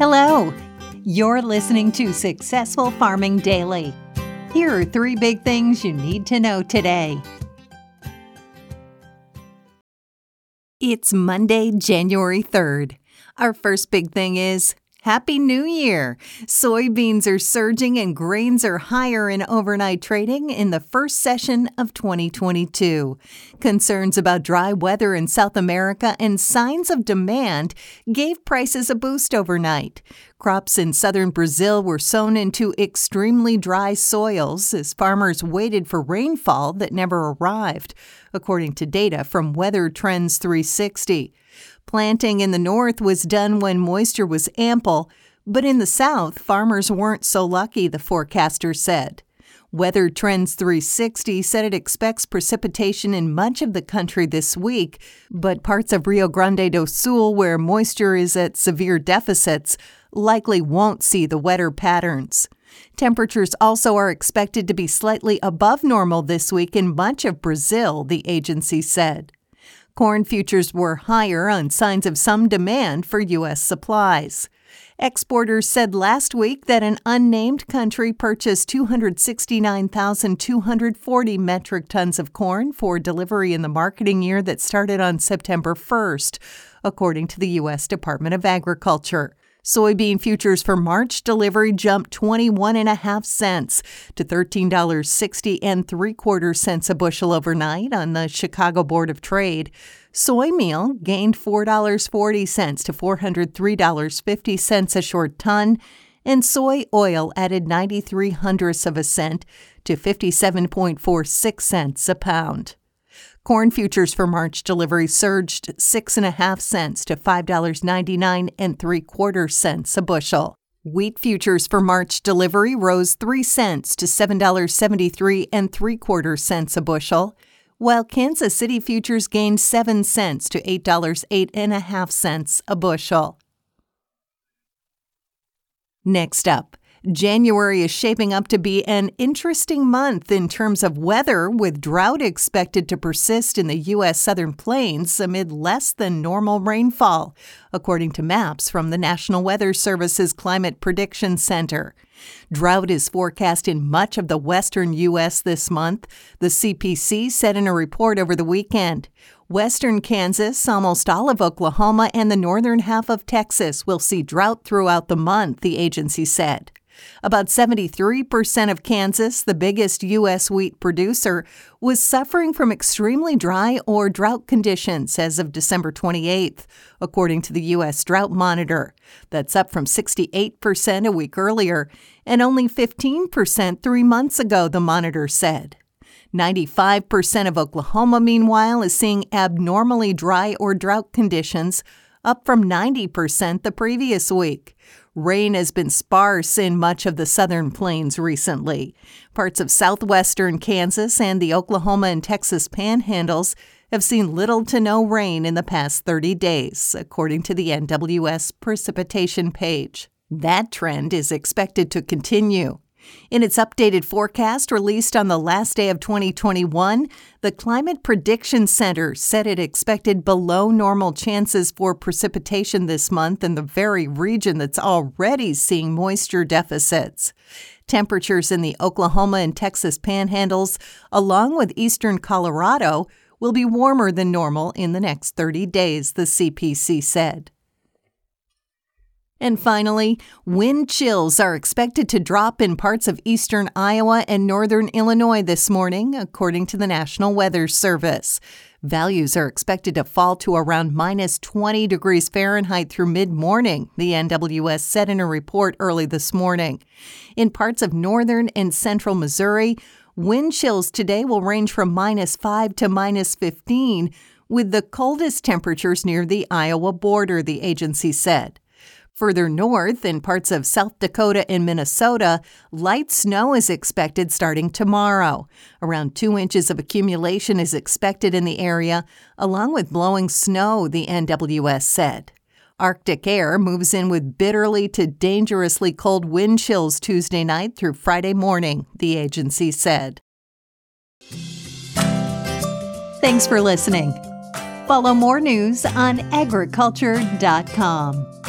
Hello. You're listening to Successful Farming Daily. Here are three big things you need to know today. It's Monday, January 3rd. Our first big thing is Happy New Year! Soybeans are surging and grains are higher in overnight trading in the first session of 2022. Concerns about dry weather in South America and signs of demand gave prices a boost overnight. Crops in southern Brazil were sown into extremely dry soils as farmers waited for rainfall that never arrived, according to data from Weather Trends 360. Planting in the north was done when moisture was ample, but in the south, farmers weren't so lucky, the forecaster said. Weather Trends 360 said it expects precipitation in much of the country this week, but parts of Rio Grande do Sul, where moisture is at severe deficits, likely won't see the wetter patterns. Temperatures also are expected to be slightly above normal this week in much of Brazil, the agency said. Corn futures were higher on signs of some demand for U.S. supplies. Exporters said last week that an unnamed country purchased 269,240 metric tons of corn for delivery in the marketing year that started on September 1st, according to the U.S. Department of Agriculture. Soybean futures for March delivery jumped 21.5 cents to $13.60 and 3 quarter cents a bushel overnight on the Chicago Board of Trade. Soy meal gained $4.40 to $403.50 a short ton, and soy oil added 93 hundredths of a cent to 57.46 cents a pound. Corn futures for March delivery surged six and a half cents to five dollars ninety nine and three quarter cents a bushel. Wheat futures for March delivery rose three cents to seven dollars seventy three and three quarter cents a bushel, while Kansas City futures gained seven cents to eight dollars eight and a half cents a bushel. Next up. January is shaping up to be an interesting month in terms of weather, with drought expected to persist in the U.S. southern plains amid less than normal rainfall, according to maps from the National Weather Service's Climate Prediction Center. Drought is forecast in much of the western U.S. this month, the CPC said in a report over the weekend. Western Kansas, almost all of Oklahoma, and the northern half of Texas will see drought throughout the month, the agency said. About 73% of Kansas, the biggest U.S. wheat producer, was suffering from extremely dry or drought conditions as of December 28th, according to the U.S. Drought Monitor. That's up from 68% a week earlier and only 15% three months ago, the monitor said. 95% of Oklahoma, meanwhile, is seeing abnormally dry or drought conditions, up from 90% the previous week. Rain has been sparse in much of the southern plains recently. Parts of southwestern Kansas and the Oklahoma and Texas panhandles have seen little to no rain in the past 30 days, according to the NWS precipitation page. That trend is expected to continue. In its updated forecast released on the last day of 2021, the Climate Prediction Center said it expected below normal chances for precipitation this month in the very region that's already seeing moisture deficits. Temperatures in the Oklahoma and Texas panhandles, along with eastern Colorado, will be warmer than normal in the next 30 days, the CPC said. And finally, wind chills are expected to drop in parts of eastern Iowa and northern Illinois this morning, according to the National Weather Service. Values are expected to fall to around minus 20 degrees Fahrenheit through mid morning, the NWS said in a report early this morning. In parts of northern and central Missouri, wind chills today will range from minus 5 to minus 15, with the coldest temperatures near the Iowa border, the agency said. Further north, in parts of South Dakota and Minnesota, light snow is expected starting tomorrow. Around two inches of accumulation is expected in the area, along with blowing snow, the NWS said. Arctic air moves in with bitterly to dangerously cold wind chills Tuesday night through Friday morning, the agency said. Thanks for listening. Follow more news on agriculture.com.